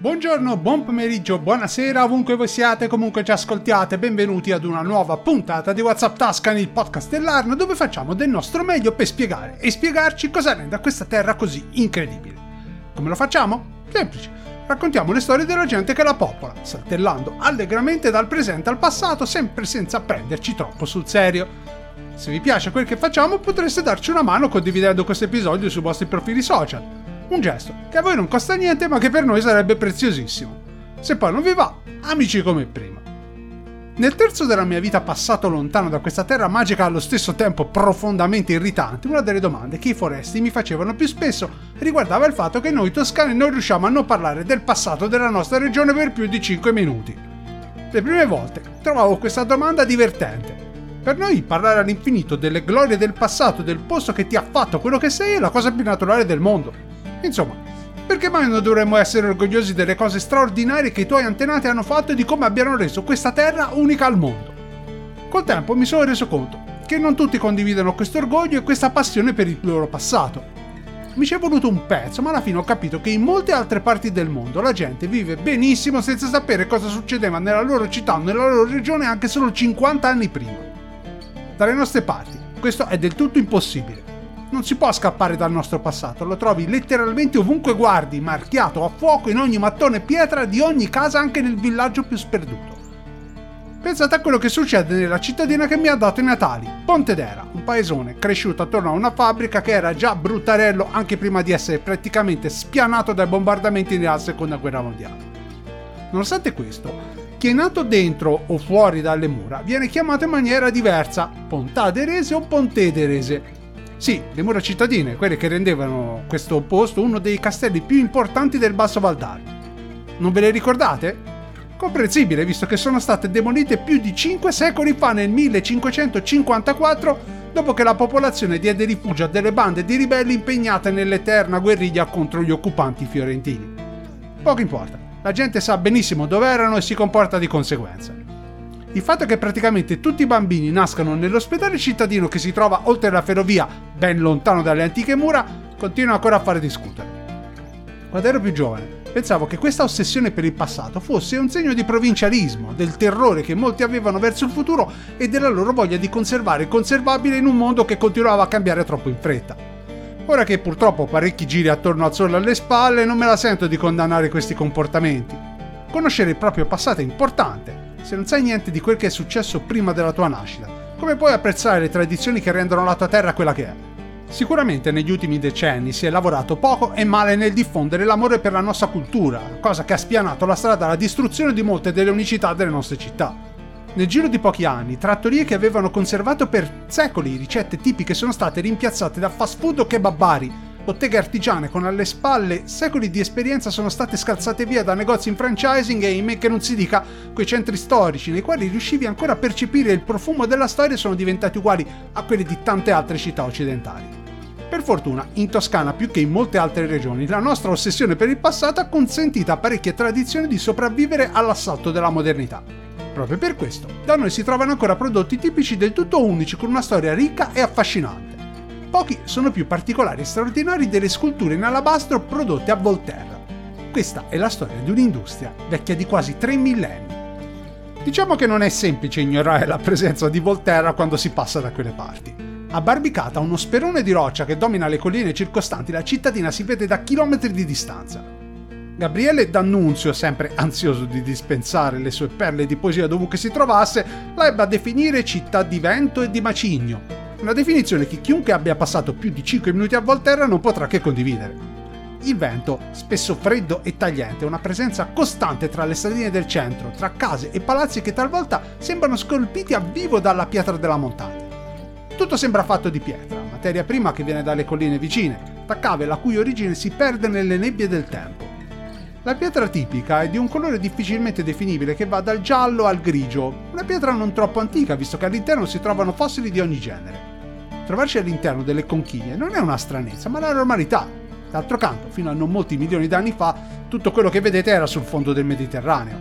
Buongiorno, buon pomeriggio, buonasera, ovunque voi siate, comunque ci ascoltiate, benvenuti ad una nuova puntata di WhatsApp Tuscan, il podcast dell'Arno, dove facciamo del nostro meglio per spiegare e spiegarci cosa rende questa terra così incredibile. Come lo facciamo? Semplice. Raccontiamo le storie della gente che la popola, saltellando allegramente dal presente al passato, sempre senza prenderci troppo sul serio. Se vi piace quel che facciamo, potreste darci una mano condividendo questo episodio sui vostri profili social un gesto che a voi non costa niente ma che per noi sarebbe preziosissimo. Se poi non vi va, amici come prima. Nel terzo della mia vita passato lontano da questa terra magica allo stesso tempo profondamente irritante, una delle domande che i foresti mi facevano più spesso riguardava il fatto che noi toscani non riusciamo a non parlare del passato della nostra regione per più di 5 minuti. Le prime volte trovavo questa domanda divertente. Per noi parlare all'infinito delle glorie del passato, del posto che ti ha fatto quello che sei, è la cosa più naturale del mondo. Insomma, perché mai non dovremmo essere orgogliosi delle cose straordinarie che i tuoi antenati hanno fatto e di come abbiano reso questa terra unica al mondo? Col tempo mi sono reso conto che non tutti condividono questo orgoglio e questa passione per il loro passato. Mi ci è voluto un pezzo, ma alla fine ho capito che in molte altre parti del mondo la gente vive benissimo senza sapere cosa succedeva nella loro città o nella loro regione anche solo 50 anni prima. Dalle nostre parti, questo è del tutto impossibile. Non si può scappare dal nostro passato, lo trovi letteralmente ovunque guardi, marchiato a fuoco in ogni mattone e pietra di ogni casa, anche nel villaggio più sperduto. Pensate a quello che succede nella cittadina che mi ha dato i Natali, Pontedera, un paesone cresciuto attorno a una fabbrica che era già bruttarello anche prima di essere praticamente spianato dai bombardamenti nella seconda guerra mondiale. Nonostante questo, chi è nato dentro o fuori dalle mura viene chiamato in maniera diversa, Pontaderese o Pontederese, sì, le mura cittadine, quelle che rendevano questo posto uno dei castelli più importanti del Basso Valdare. Non ve le ricordate? Comprensibile, visto che sono state demolite più di 5 secoli fa nel 1554, dopo che la popolazione diede rifugio a delle bande di ribelli impegnate nell'eterna guerriglia contro gli occupanti fiorentini. Poco importa, la gente sa benissimo dove erano e si comporta di conseguenza. Il fatto che praticamente tutti i bambini nascano nell'ospedale cittadino che si trova oltre la ferrovia, ben lontano dalle antiche mura, continua ancora a fare discutere. Quando ero più giovane, pensavo che questa ossessione per il passato fosse un segno di provincialismo, del terrore che molti avevano verso il futuro e della loro voglia di conservare il conservabile in un mondo che continuava a cambiare troppo in fretta. Ora che purtroppo ho parecchi giri attorno al sole alle spalle, non me la sento di condannare questi comportamenti. Conoscere il proprio passato è importante, se non sai niente di quel che è successo prima della tua nascita? Come puoi apprezzare le tradizioni che rendono la tua terra quella che è? Sicuramente negli ultimi decenni si è lavorato poco e male nel diffondere l'amore per la nostra cultura, cosa che ha spianato la strada alla distruzione di molte delle unicità delle nostre città. Nel giro di pochi anni, trattorie che avevano conservato per secoli ricette tipiche sono state rimpiazzate da fast food o kebabari, botteghe artigiane con alle spalle secoli di esperienza sono state scalzate via da negozi in franchising e, me che non si dica, quei centri storici nei quali riuscivi ancora a percepire il profumo della storia sono diventati uguali a quelli di tante altre città occidentali. Per fortuna, in Toscana più che in molte altre regioni, la nostra ossessione per il passato ha consentito a parecchie tradizioni di sopravvivere all'assalto della modernità. Proprio per questo, da noi si trovano ancora prodotti tipici del tutto unici con una storia ricca e affascinante. Pochi sono più particolari e straordinari delle sculture in alabastro prodotte a Volterra. Questa è la storia di un'industria vecchia di quasi tre millenni. Diciamo che non è semplice ignorare la presenza di Volterra quando si passa da quelle parti. A Barbicata, uno sperone di roccia che domina le colline circostanti, la cittadina si vede da chilometri di distanza. Gabriele D'Annunzio, sempre ansioso di dispensare le sue perle di poesia dovunque si trovasse, la ebbe a definire città di vento e di macigno, una definizione che chiunque abbia passato più di 5 minuti a Volterra non potrà che condividere. Il vento, spesso freddo e tagliente, è una presenza costante tra le stradine del centro, tra case e palazzi che talvolta sembrano scolpiti a vivo dalla pietra della montagna. Tutto sembra fatto di pietra, materia prima che viene dalle colline vicine, da cave la cui origine si perde nelle nebbie del tempo. La pietra tipica è di un colore difficilmente definibile che va dal giallo al grigio, una pietra non troppo antica visto che all'interno si trovano fossili di ogni genere. Trovarci all'interno delle conchiglie non è una stranezza, ma la normalità. D'altro canto, fino a non molti milioni d'anni fa, tutto quello che vedete era sul fondo del Mediterraneo.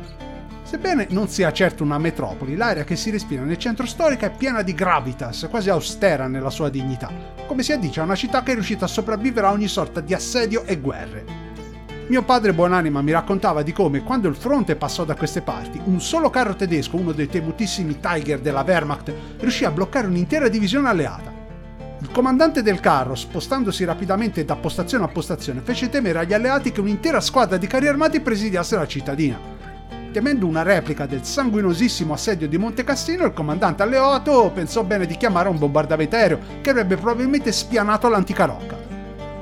Sebbene non sia certo una metropoli, l'area che si respira nel centro storico è piena di gravitas, quasi austera nella sua dignità, come si addice a una città che è riuscita a sopravvivere a ogni sorta di assedio e guerre. Mio padre buonanima mi raccontava di come, quando il fronte passò da queste parti, un solo carro tedesco, uno dei temutissimi Tiger della Wehrmacht, riuscì a bloccare un'intera divisione alleata. Il comandante del carro, spostandosi rapidamente da postazione a postazione, fece temere agli alleati che un'intera squadra di carri armati presidiasse la cittadina. Temendo una replica del sanguinosissimo assedio di Monte Cassino, il comandante alleato pensò bene di chiamare un bombardamento aereo che avrebbe probabilmente spianato l'antica rocca.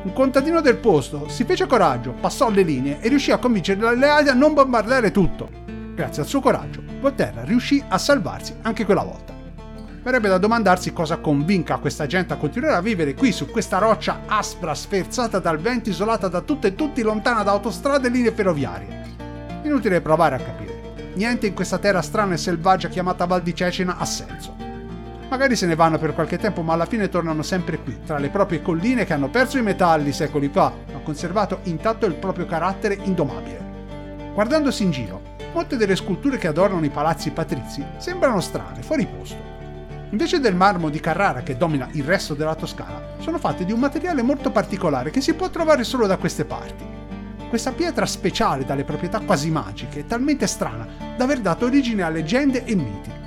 Un contadino del posto si fece coraggio, passò le linee e riuscì a convincere gli alleati a non bombardare tutto. Grazie al suo coraggio, Volterra riuscì a salvarsi anche quella volta. Verrebbe da domandarsi cosa convinca questa gente a continuare a vivere qui su questa roccia aspra, sferzata dal vento, isolata da tutte e tutti, lontana da autostrade e linee ferroviarie. Inutile provare a capire. Niente in questa terra strana e selvaggia chiamata Val di Cecina ha senso. Magari se ne vanno per qualche tempo, ma alla fine tornano sempre qui, tra le proprie colline che hanno perso i metalli secoli fa, ma conservato intatto il proprio carattere indomabile. Guardandosi in giro, molte delle sculture che adornano i palazzi patrizi sembrano strane, fuori posto. Invece del marmo di Carrara che domina il resto della Toscana, sono fatte di un materiale molto particolare che si può trovare solo da queste parti. Questa pietra speciale dalle proprietà quasi magiche è talmente strana da aver dato origine a leggende e miti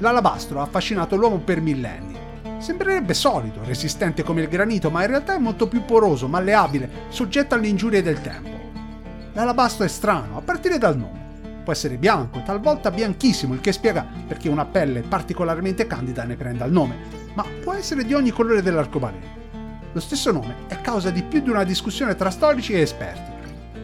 l'alabastro ha affascinato l'uomo per millenni. Sembrerebbe solido, resistente come il granito, ma in realtà è molto più poroso, malleabile, soggetto alle ingiurie del tempo. L'alabastro è strano, a partire dal nome. Può essere bianco, talvolta bianchissimo, il che spiega perché una pelle particolarmente candida ne prenda il nome, ma può essere di ogni colore dell'arcobaleno. Lo stesso nome è causa di più di una discussione tra storici e esperti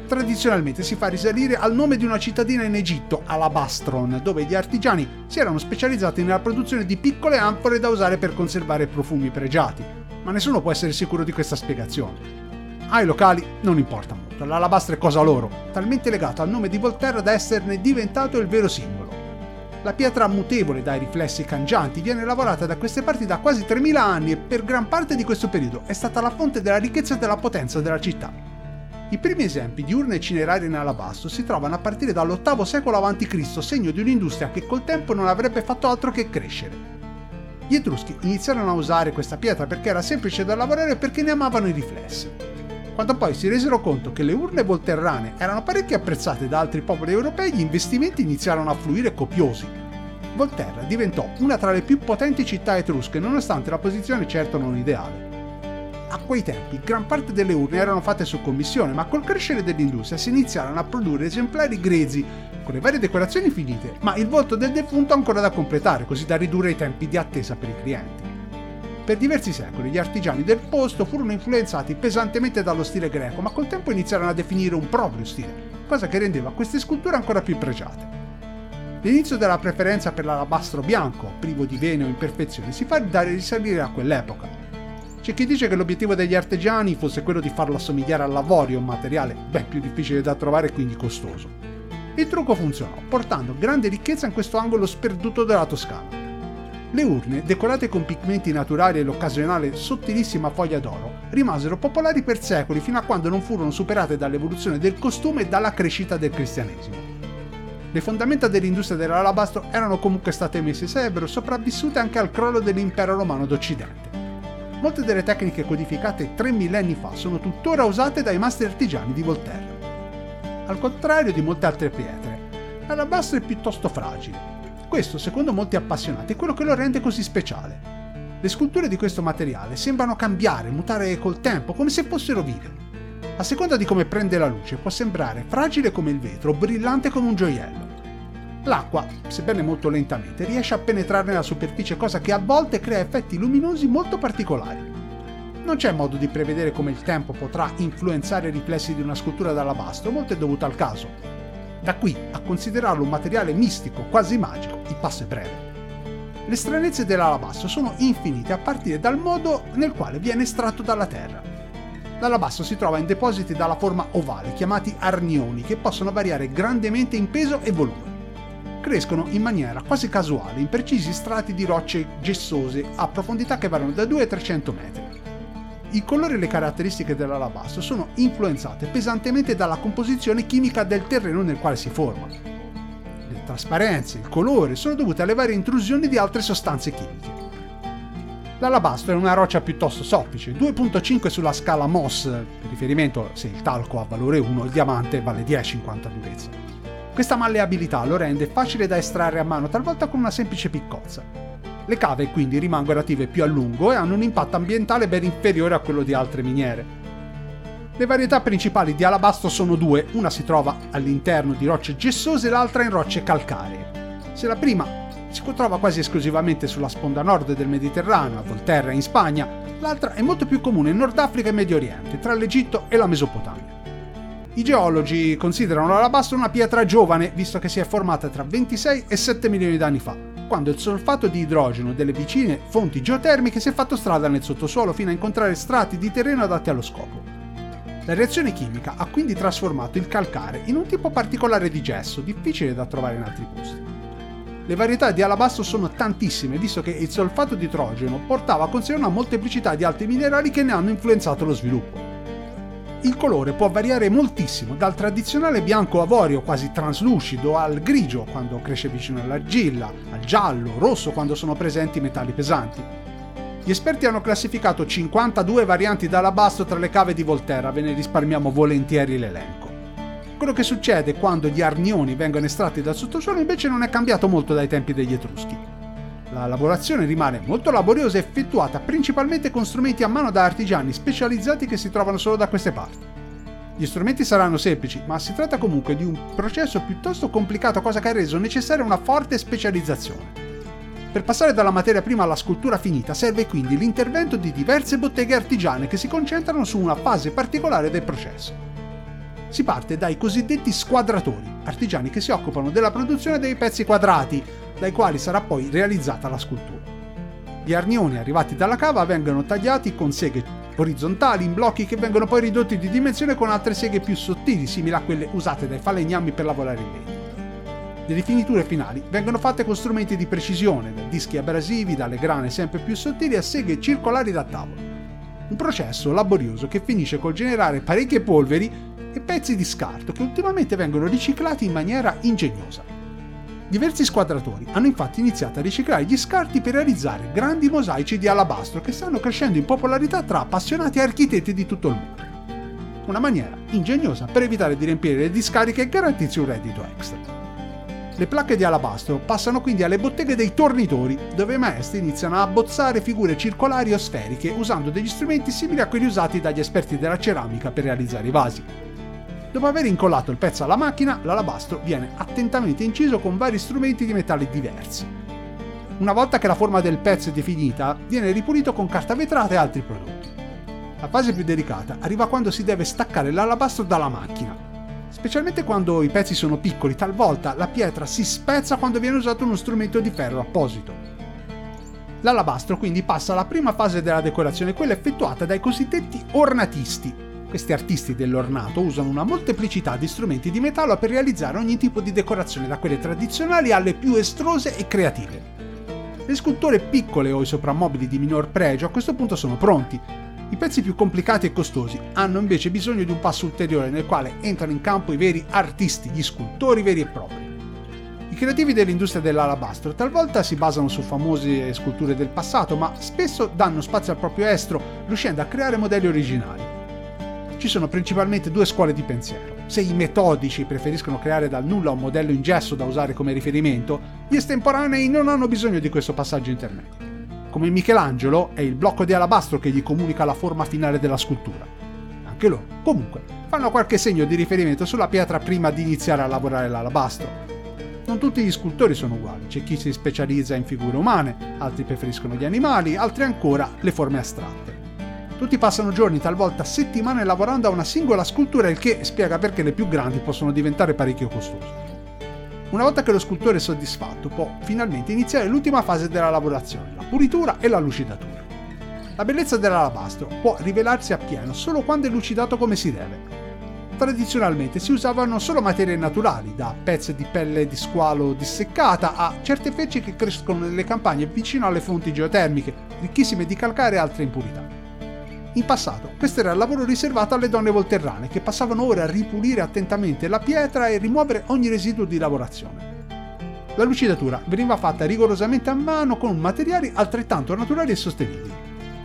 tradizionalmente si fa risalire al nome di una cittadina in Egitto, Alabastron, dove gli artigiani si erano specializzati nella produzione di piccole anfore da usare per conservare profumi pregiati, ma nessuno può essere sicuro di questa spiegazione. Ai locali non importa molto, l'alabastro è cosa loro, talmente legato al nome di Voltaire da esserne diventato il vero simbolo. La pietra mutevole dai riflessi cangianti viene lavorata da queste parti da quasi 3000 anni e per gran parte di questo periodo è stata la fonte della ricchezza e della potenza della città. I primi esempi di urne cinerarie in alabasto si trovano a partire dall'VIII secolo a.C., segno di un'industria che col tempo non avrebbe fatto altro che crescere. Gli Etruschi iniziarono a usare questa pietra perché era semplice da lavorare e perché ne amavano i riflessi. Quando poi si resero conto che le urne volterrane erano parecchio apprezzate da altri popoli europei, gli investimenti iniziarono a fluire copiosi. Volterra diventò una tra le più potenti città etrusche nonostante la posizione certo non ideale. A quei tempi gran parte delle urne erano fatte su commissione, ma col crescere dell'industria si iniziarono a produrre esemplari grezzi, con le varie decorazioni finite, ma il volto del defunto ancora da completare, così da ridurre i tempi di attesa per i clienti. Per diversi secoli gli artigiani del posto furono influenzati pesantemente dallo stile greco, ma col tempo iniziarono a definire un proprio stile, cosa che rendeva queste sculture ancora più pregiate. L'inizio della preferenza per l'alabastro bianco, privo di vene o imperfezioni, si fa da risalire a quell'epoca, c'è chi dice che l'obiettivo degli artigiani fosse quello di farlo assomigliare all'avorio, un materiale ben più difficile da trovare e quindi costoso. Il trucco funzionò, portando grande ricchezza in questo angolo sperduto della Toscana. Le urne, decorate con pigmenti naturali e l'occasionale sottilissima foglia d'oro, rimasero popolari per secoli fino a quando non furono superate dall'evoluzione del costume e dalla crescita del cristianesimo. Le fondamenta dell'industria dell'alabastro erano comunque state messe e sarebbero sopravvissute anche al crollo dell'impero romano d'Occidente. Molte delle tecniche codificate tre millenni fa sono tuttora usate dai mastri artigiani di Volterra. Al contrario di molte altre pietre, l'alabastro è piuttosto fragile. Questo, secondo molti appassionati, è quello che lo rende così speciale. Le sculture di questo materiale sembrano cambiare, mutare col tempo, come se fossero vive. A seconda di come prende la luce, può sembrare fragile come il vetro o brillante come un gioiello. L'acqua, sebbene molto lentamente, riesce a penetrare nella superficie, cosa che a volte crea effetti luminosi molto particolari. Non c'è modo di prevedere come il tempo potrà influenzare i riflessi di una scultura d'alabastro, molto è dovuto al caso. Da qui a considerarlo un materiale mistico, quasi magico, il passo è breve. Le stranezze dell'alabastro sono infinite a partire dal modo nel quale viene estratto dalla terra. L'alabastro si trova in depositi dalla forma ovale, chiamati arnioni, che possono variare grandemente in peso e volume crescono in maniera quasi casuale in precisi strati di rocce gessose a profondità che variano da 2 a 300 metri. Il colore e le caratteristiche dell'alabastro sono influenzate pesantemente dalla composizione chimica del terreno nel quale si forma. Le trasparenze, il colore sono dovute alle varie intrusioni di altre sostanze chimiche. L'alabastro è una roccia piuttosto soffice, 2.5 sulla scala per riferimento se il talco ha valore 1 il diamante vale 10 in quanto a durezza. Questa malleabilità lo rende facile da estrarre a mano talvolta con una semplice piccozza. Le cave quindi rimangono attive più a lungo e hanno un impatto ambientale ben inferiore a quello di altre miniere. Le varietà principali di alabastro sono due, una si trova all'interno di rocce gessose e l'altra in rocce calcaree. Se la prima si trova quasi esclusivamente sulla sponda nord del Mediterraneo, a Volterra in Spagna, l'altra è molto più comune in Nord Africa e Medio Oriente, tra l'Egitto e la Mesopotamia. I geologi considerano l'alabastro una pietra giovane, visto che si è formata tra 26 e 7 milioni di anni fa, quando il solfato di idrogeno delle vicine fonti geotermiche si è fatto strada nel sottosuolo fino a incontrare strati di terreno adatti allo scopo. La reazione chimica ha quindi trasformato il calcare in un tipo particolare di gesso, difficile da trovare in altri posti. Le varietà di alabastro sono tantissime, visto che il solfato di idrogeno portava con sé una molteplicità di altri minerali che ne hanno influenzato lo sviluppo. Il colore può variare moltissimo, dal tradizionale bianco avorio quasi traslucido al grigio quando cresce vicino all'argilla, al giallo, rosso quando sono presenti metalli pesanti. Gli esperti hanno classificato 52 varianti d'alabastro tra le cave di Volterra, ve ne risparmiamo volentieri l'elenco. Quello che succede quando gli arnioni vengono estratti dal sottosuolo invece non è cambiato molto dai tempi degli Etruschi. La lavorazione rimane molto laboriosa e effettuata principalmente con strumenti a mano da artigiani specializzati che si trovano solo da queste parti. Gli strumenti saranno semplici, ma si tratta comunque di un processo piuttosto complicato, cosa che ha reso necessaria una forte specializzazione. Per passare dalla materia prima alla scultura finita serve quindi l'intervento di diverse botteghe artigiane che si concentrano su una fase particolare del processo si parte dai cosiddetti squadratori, artigiani che si occupano della produzione dei pezzi quadrati, dai quali sarà poi realizzata la scultura. Gli arnioni arrivati dalla cava vengono tagliati con seghe orizzontali in blocchi che vengono poi ridotti di dimensione con altre seghe più sottili, simili a quelle usate dai falegnami per lavorare in legno. Le rifiniture finali vengono fatte con strumenti di precisione, da dischi abrasivi, dalle grane sempre più sottili a seghe circolari da tavolo. Un processo laborioso che finisce col generare parecchie polveri e pezzi di scarto che ultimamente vengono riciclati in maniera ingegnosa. Diversi squadratori hanno infatti iniziato a riciclare gli scarti per realizzare grandi mosaici di alabastro che stanno crescendo in popolarità tra appassionati architetti di tutto il mondo. Una maniera ingegnosa per evitare di riempire le discariche e garantirsi un reddito extra. Le placche di alabastro passano quindi alle botteghe dei tornitori, dove i maestri iniziano a abbozzare figure circolari o sferiche usando degli strumenti simili a quelli usati dagli esperti della ceramica per realizzare i vasi. Dopo aver incollato il pezzo alla macchina, l'alabastro viene attentamente inciso con vari strumenti di metalli diversi. Una volta che la forma del pezzo è definita, viene ripulito con carta vetrata e altri prodotti. La fase più delicata arriva quando si deve staccare l'alabastro dalla macchina. Specialmente quando i pezzi sono piccoli, talvolta la pietra si spezza quando viene usato uno strumento di ferro apposito. L'alabastro quindi passa alla prima fase della decorazione, quella effettuata dai cosiddetti ornatisti, questi artisti dell'ornato usano una molteplicità di strumenti di metallo per realizzare ogni tipo di decorazione, da quelle tradizionali alle più estrose e creative. Le sculture piccole o i soprammobili di minor pregio a questo punto sono pronti. I pezzi più complicati e costosi hanno invece bisogno di un passo ulteriore nel quale entrano in campo i veri artisti, gli scultori veri e propri. I creativi dell'industria dell'alabastro talvolta si basano su famose sculture del passato, ma spesso danno spazio al proprio estro, riuscendo a creare modelli originali ci sono principalmente due scuole di pensiero. Se i metodici preferiscono creare dal nulla un modello in gesso da usare come riferimento, gli estemporanei non hanno bisogno di questo passaggio intermedio. Come Michelangelo è il blocco di alabastro che gli comunica la forma finale della scultura. Anche loro, comunque, fanno qualche segno di riferimento sulla pietra prima di iniziare a lavorare l'alabastro. Non tutti gli scultori sono uguali, c'è chi si specializza in figure umane, altri preferiscono gli animali, altri ancora le forme astratte. Tutti passano giorni, talvolta settimane lavorando a una singola scultura, il che spiega perché le più grandi possono diventare parecchio costose. Una volta che lo scultore è soddisfatto, può finalmente iniziare l'ultima fase della lavorazione, la pulitura e la lucidatura. La bellezza dell'alabastro può rivelarsi appieno solo quando è lucidato come si deve. Tradizionalmente si usavano solo materie naturali, da pezzi di pelle di squalo disseccata a certe feci che crescono nelle campagne vicino alle fonti geotermiche, ricchissime di calcare e altre impurità. In passato questo era il lavoro riservato alle donne volterrane che passavano ore a ripulire attentamente la pietra e rimuovere ogni residuo di lavorazione. La lucidatura veniva fatta rigorosamente a mano con materiali altrettanto naturali e sostenibili.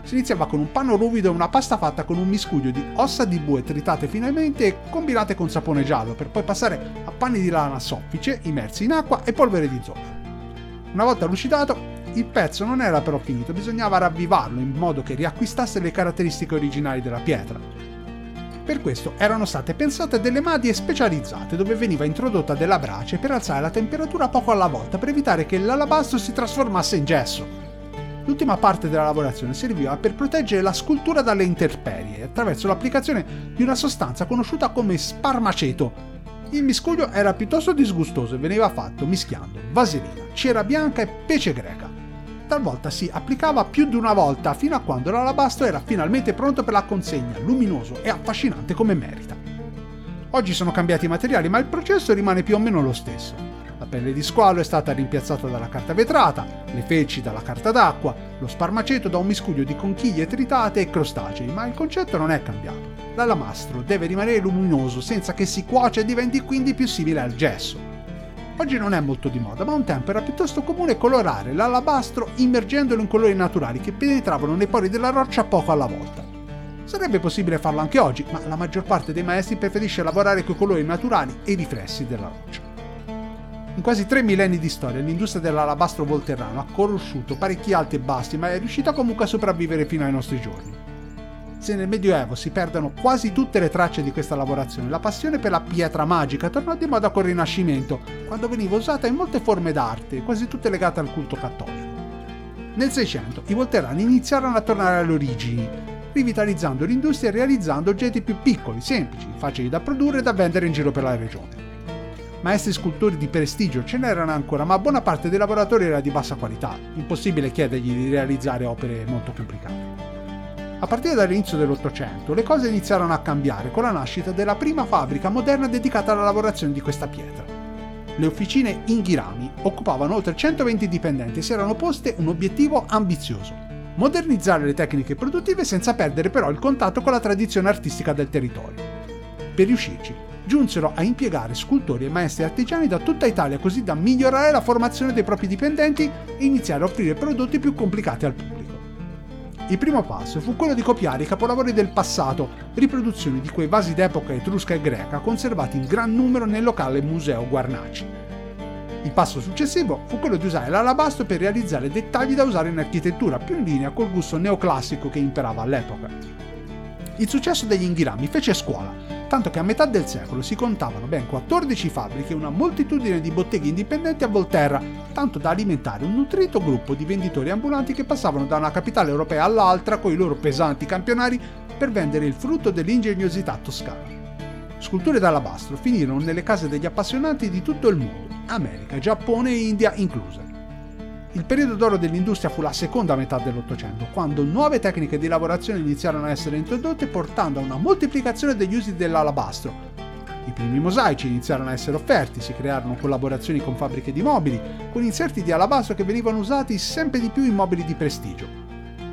Si iniziava con un panno ruvido e una pasta fatta con un miscuglio di ossa di bue tritate finemente e combinate con sapone giallo, per poi passare a panni di lana soffice immersi in acqua e polvere di zucchero. Una volta lucidato, il pezzo non era però finito, bisognava ravvivarlo in modo che riacquistasse le caratteristiche originali della pietra. Per questo erano state pensate delle madie specializzate dove veniva introdotta della brace per alzare la temperatura poco alla volta per evitare che l'alabastro si trasformasse in gesso. L'ultima parte della lavorazione serviva per proteggere la scultura dalle intemperie attraverso l'applicazione di una sostanza conosciuta come sparmaceto, il miscuglio era piuttosto disgustoso e veniva fatto mischiando vaselina, cera bianca e pece greca. Talvolta si applicava più di una volta fino a quando l'alabastro era finalmente pronto per la consegna, luminoso e affascinante come merita. Oggi sono cambiati i materiali, ma il processo rimane più o meno lo stesso. La pelle di squalo è stata rimpiazzata dalla carta vetrata, le feci dalla carta d'acqua, lo sparmaceto da un miscuglio di conchiglie tritate e crostacei, ma il concetto non è cambiato. L'alamastro deve rimanere luminoso senza che si cuocia e diventi quindi più simile al gesso. Oggi non è molto di moda, ma un tempo era piuttosto comune colorare l'alabastro immergendolo in colori naturali che penetravano nei pori della roccia poco alla volta. Sarebbe possibile farlo anche oggi, ma la maggior parte dei maestri preferisce lavorare con i colori naturali e i riflessi della roccia. In quasi tre millenni di storia l'industria dell'alabastro volterrano ha conosciuto parecchi alti e bassi, ma è riuscita comunque a sopravvivere fino ai nostri giorni. Se nel Medioevo si perdono quasi tutte le tracce di questa lavorazione, la passione per la pietra magica tornò di moda col Rinascimento, quando veniva usata in molte forme d'arte, quasi tutte legate al culto cattolico. Nel Seicento i volterrani iniziarono a tornare alle origini, rivitalizzando l'industria e realizzando oggetti più piccoli, semplici, facili da produrre e da vendere in giro per la regione maestri scultori di prestigio ce n'erano ancora, ma buona parte dei lavoratori era di bassa qualità, impossibile chiedergli di realizzare opere molto complicate. A partire dall'inizio dell'Ottocento le cose iniziarono a cambiare con la nascita della prima fabbrica moderna dedicata alla lavorazione di questa pietra. Le officine Inghirami occupavano oltre 120 dipendenti e si erano poste un obiettivo ambizioso, modernizzare le tecniche produttive senza perdere però il contatto con la tradizione artistica del territorio. Per riuscirci, giunsero a impiegare scultori e maestri artigiani da tutta Italia così da migliorare la formazione dei propri dipendenti e iniziare a offrire prodotti più complicati al pubblico. Il primo passo fu quello di copiare i capolavori del passato, riproduzioni di quei vasi d'epoca etrusca e greca conservati in gran numero nel locale Museo Guarnaci. Il passo successivo fu quello di usare l'alabastro per realizzare dettagli da usare in architettura, più in linea col gusto neoclassico che imperava all'epoca. Il successo degli inghirami fece scuola tanto che a metà del secolo si contavano ben 14 fabbriche e una moltitudine di botteghe indipendenti a Volterra, tanto da alimentare un nutrito gruppo di venditori ambulanti che passavano da una capitale europea all'altra con i loro pesanti campionari per vendere il frutto dell'ingegnosità toscana. Sculture d'alabastro finirono nelle case degli appassionati di tutto il mondo, America, Giappone e India incluse. Il periodo d'oro dell'industria fu la seconda metà dell'Ottocento, quando nuove tecniche di lavorazione iniziarono a essere introdotte portando a una moltiplicazione degli usi dell'alabastro. I primi mosaici iniziarono a essere offerti, si crearono collaborazioni con fabbriche di mobili, con inserti di alabastro che venivano usati sempre di più in mobili di prestigio.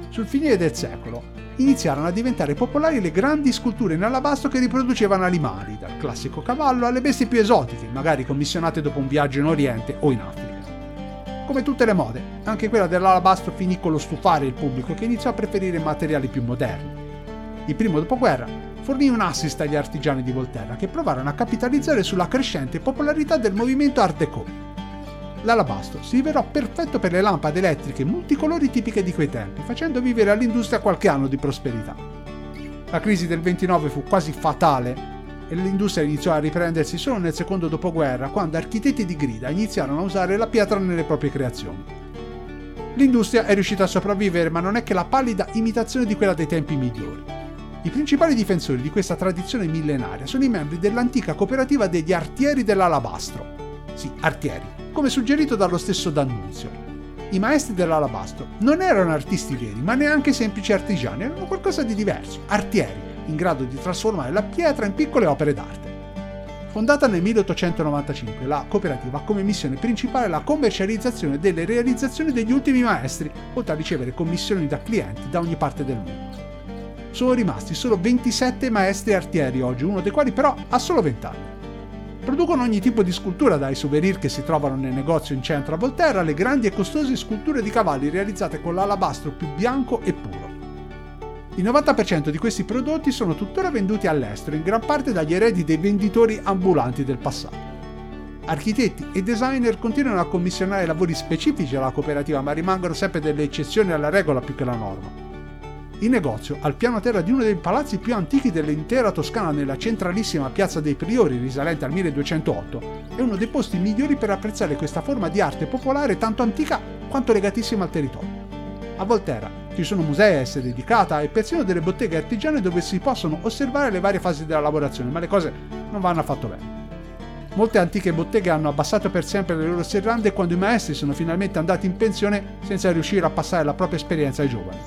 Sul finire del secolo iniziarono a diventare popolari le grandi sculture in alabastro che riproducevano animali, dal classico cavallo alle bestie più esotiche, magari commissionate dopo un viaggio in Oriente o in Africa. Come tutte le mode, anche quella dell'alabastro finì con lo stufare il pubblico che iniziò a preferire materiali più moderni. Il primo dopoguerra fornì un assist agli artigiani di Volterra che provarono a capitalizzare sulla crescente popolarità del movimento Art Deco. L'alabastro si rivelò perfetto per le lampade elettriche multicolori tipiche di quei tempi, facendo vivere all'industria qualche anno di prosperità. La crisi del 29 fu quasi fatale e l'industria iniziò a riprendersi solo nel secondo dopoguerra, quando architetti di grida iniziarono a usare la pietra nelle proprie creazioni. L'industria è riuscita a sopravvivere, ma non è che la pallida imitazione di quella dei tempi migliori. I principali difensori di questa tradizione millenaria sono i membri dell'antica cooperativa degli artieri dell'alabastro. Sì, artieri, come suggerito dallo stesso D'Annunzio. I maestri dell'alabastro non erano artisti veri, ma neanche semplici artigiani, erano qualcosa di diverso, artieri in grado di trasformare la pietra in piccole opere d'arte. Fondata nel 1895, la cooperativa ha come missione principale la commercializzazione delle realizzazioni degli ultimi maestri, oltre a ricevere commissioni da clienti da ogni parte del mondo. Sono rimasti solo 27 maestri artieri oggi, uno dei quali però ha solo 20 anni. Producono ogni tipo di scultura, dai souvenir che si trovano nel negozio in centro a Volterra alle grandi e costose sculture di cavalli realizzate con l'alabastro più bianco e puro. Il 90% di questi prodotti sono tuttora venduti all'estero, in gran parte dagli eredi dei venditori ambulanti del passato. Architetti e designer continuano a commissionare lavori specifici alla cooperativa, ma rimangono sempre delle eccezioni alla regola più che la norma. Il negozio, al piano terra di uno dei palazzi più antichi dell'intera Toscana nella centralissima piazza dei Priori risalente al 1208, è uno dei posti migliori per apprezzare questa forma di arte popolare tanto antica quanto legatissima al territorio. A Volterra ci sono musei a essere dedicata e persino delle botteghe artigiane dove si possono osservare le varie fasi della lavorazione, ma le cose non vanno affatto bene. Molte antiche botteghe hanno abbassato per sempre le loro serrande quando i maestri sono finalmente andati in pensione senza riuscire a passare la propria esperienza ai giovani.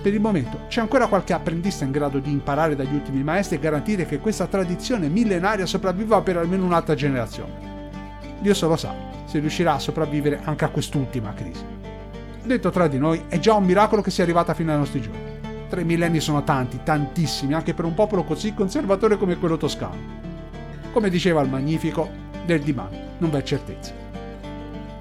Per il momento c'è ancora qualche apprendista in grado di imparare dagli ultimi maestri e garantire che questa tradizione millenaria sopravviva per almeno un'altra generazione. Dio solo sa se riuscirà a sopravvivere anche a quest'ultima crisi. Detto tra di noi, è già un miracolo che sia arrivata fino ai nostri giorni. Tre millenni sono tanti, tantissimi, anche per un popolo così conservatore come quello toscano. Come diceva il Magnifico, del dimani non v'è certezza.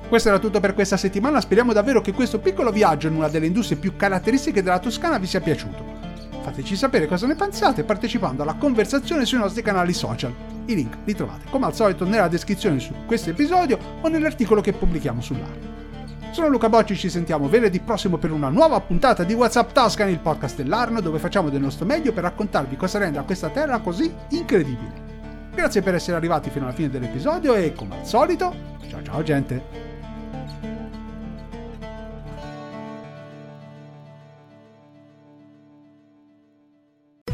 Questo era tutto per questa settimana, speriamo davvero che questo piccolo viaggio in una delle industrie più caratteristiche della Toscana vi sia piaciuto. Fateci sapere cosa ne pensate partecipando alla conversazione sui nostri canali social. I link li trovate come al solito nella descrizione su questo episodio o nell'articolo che pubblichiamo sull'area. Sono Luca Bocci, ci sentiamo venerdì prossimo per una nuova puntata di WhatsApp Toscana, il podcast dell'Arno, dove facciamo del nostro meglio per raccontarvi cosa rende a questa terra così incredibile. Grazie per essere arrivati fino alla fine dell'episodio e come al solito, ciao ciao gente!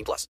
18 plus.